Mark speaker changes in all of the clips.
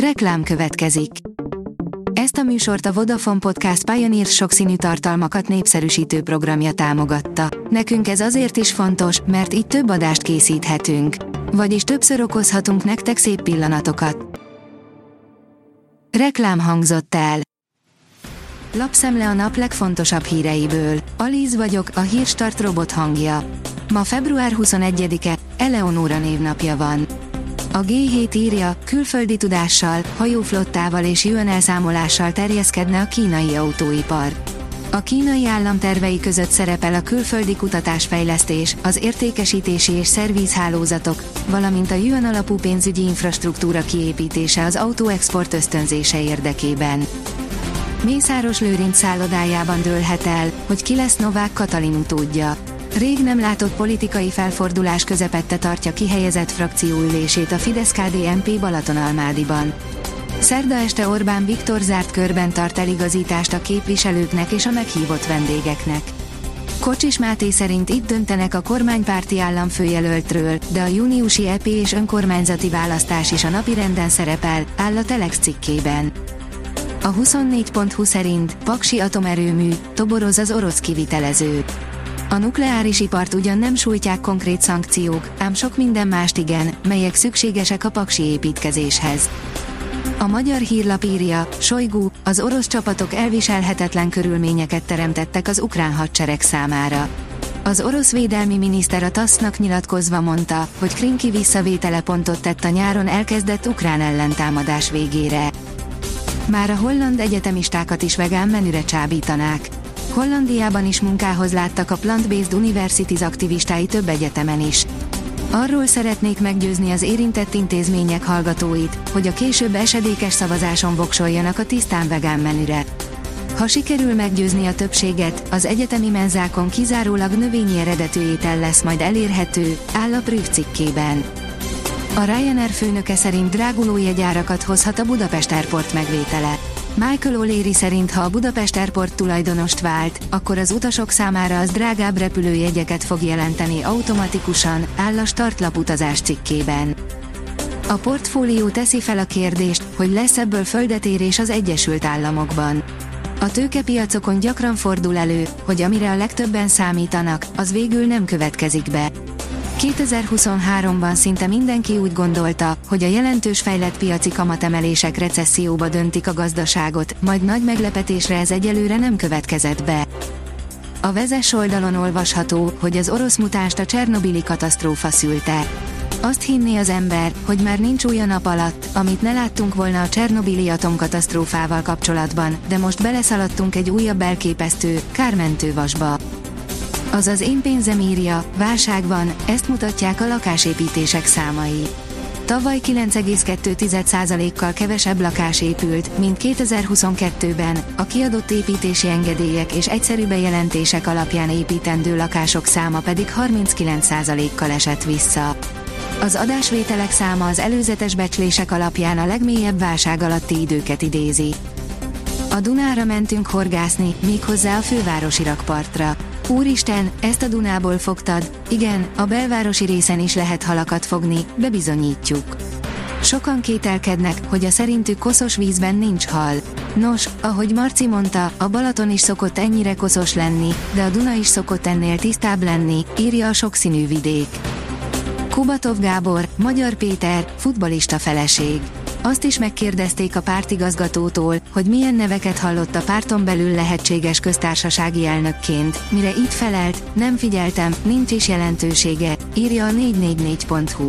Speaker 1: Reklám következik. Ezt a műsort a Vodafone Podcast Pioneer sokszínű tartalmakat népszerűsítő programja támogatta. Nekünk ez azért is fontos, mert így több adást készíthetünk. Vagyis többször okozhatunk nektek szép pillanatokat. Reklám hangzott el. Lapszemle a nap legfontosabb híreiből. Alíz vagyok, a hírstart robot hangja. Ma február 21-e, Eleonóra névnapja van. A G7 írja, külföldi tudással, hajóflottával és jön elszámolással terjeszkedne a kínai autóipar. A kínai állam tervei között szerepel a külföldi kutatásfejlesztés, az értékesítési és szervízhálózatok, valamint a jön alapú pénzügyi infrastruktúra kiépítése az autóexport ösztönzése érdekében. Mészáros Lőrinc szállodájában dőlhet el, hogy ki lesz Novák Katalin utódja. Rég nem látott politikai felfordulás közepette tartja kihelyezett frakcióülését a Fidesz-KDNP Balatonalmádiban. Szerda este Orbán Viktor zárt körben tart eligazítást a képviselőknek és a meghívott vendégeknek. Kocsis Máté szerint itt döntenek a kormánypárti államfőjelöltről, de a júniusi EP és önkormányzati választás is a napirenden szerepel, áll a Telex cikkében. A 24.20 szerint Paksi atomerőmű, toboroz az orosz kivitelező. A nukleáris ipart ugyan nem sújtják konkrét szankciók, ám sok minden mást igen, melyek szükségesek a paksi építkezéshez. A magyar hírlap írja, Sojgu, az orosz csapatok elviselhetetlen körülményeket teremtettek az ukrán hadsereg számára. Az orosz védelmi miniszter a TASZ-nak nyilatkozva mondta, hogy Krimki visszavétele pontot tett a nyáron elkezdett ukrán ellentámadás végére. Már a holland egyetemistákat is vegán menüre csábítanák. Hollandiában is munkához láttak a Plant-Based Universities aktivistái több egyetemen is. Arról szeretnék meggyőzni az érintett intézmények hallgatóit, hogy a később esedékes szavazáson voksoljanak a tisztán vegán menüre. Ha sikerül meggyőzni a többséget, az egyetemi menzákon kizárólag növényi eredetű étel lesz majd elérhető, áll a Prüv cikkében. A Ryanair főnöke szerint dráguló jegyárakat hozhat a Budapest Airport megvétele. Michael O'Leary szerint ha a Budapest Airport tulajdonost vált, akkor az utasok számára az drágább repülőjegyeket fog jelenteni automatikusan, áll a startlap utazás cikkében. A portfólió teszi fel a kérdést, hogy lesz ebből földetérés az Egyesült Államokban. A tőkepiacokon gyakran fordul elő, hogy amire a legtöbben számítanak, az végül nem következik be. 2023-ban szinte mindenki úgy gondolta, hogy a jelentős fejlett piaci kamatemelések recesszióba döntik a gazdaságot, majd nagy meglepetésre ez egyelőre nem következett be. A vezes oldalon olvasható, hogy az orosz mutást a Csernobili katasztrófa szülte. Azt hinné az ember, hogy már nincs a nap alatt, amit ne láttunk volna a Csernobili atomkatasztrófával kapcsolatban, de most beleszaladtunk egy újabb elképesztő, kármentő vasba. Az az én pénzem írja, válság van, ezt mutatják a lakásépítések számai. Tavaly 9,2%-kal kevesebb lakás épült, mint 2022-ben, a kiadott építési engedélyek és egyszerű bejelentések alapján építendő lakások száma pedig 39%-kal esett vissza. Az adásvételek száma az előzetes becslések alapján a legmélyebb válság alatti időket idézi. A Dunára mentünk horgászni, méghozzá a fővárosi rakpartra. Úristen, ezt a Dunából fogtad, igen, a belvárosi részen is lehet halakat fogni, bebizonyítjuk. Sokan kételkednek, hogy a szerintük koszos vízben nincs hal. Nos, ahogy Marci mondta, a Balaton is szokott ennyire koszos lenni, de a Duna is szokott ennél tisztább lenni, írja a sokszínű vidék. Kubatov Gábor, Magyar Péter, futbalista feleség. Azt is megkérdezték a pártigazgatótól, hogy milyen neveket hallott a párton belül lehetséges köztársasági elnökként, mire így felelt, nem figyeltem, nincs is jelentősége, írja a 444.hu.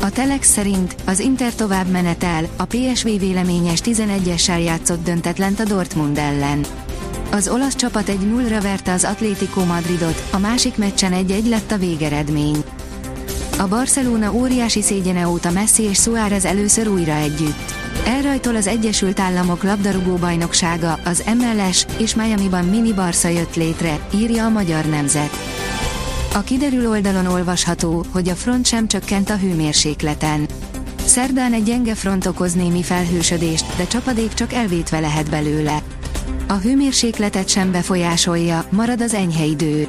Speaker 1: A Telex szerint az Inter tovább menetel, a PSV véleményes 11-essel játszott döntetlent a Dortmund ellen. Az olasz csapat egy 0-ra verte az Atlético Madridot, a másik meccsen egy-egy lett a végeredmény. A Barcelona óriási szégyene óta Messi és Suárez először újra együtt. Elrajtól az Egyesült Államok labdarúgó bajnoksága, az MLS, és Miami-ban mini Barca jött létre, írja a Magyar Nemzet. A kiderül oldalon olvasható, hogy a front sem csökkent a hőmérsékleten. Szerdán egy gyenge front okoz némi felhősödést, de csapadék csak elvétve lehet belőle. A hőmérsékletet sem befolyásolja, marad az enyhe idő.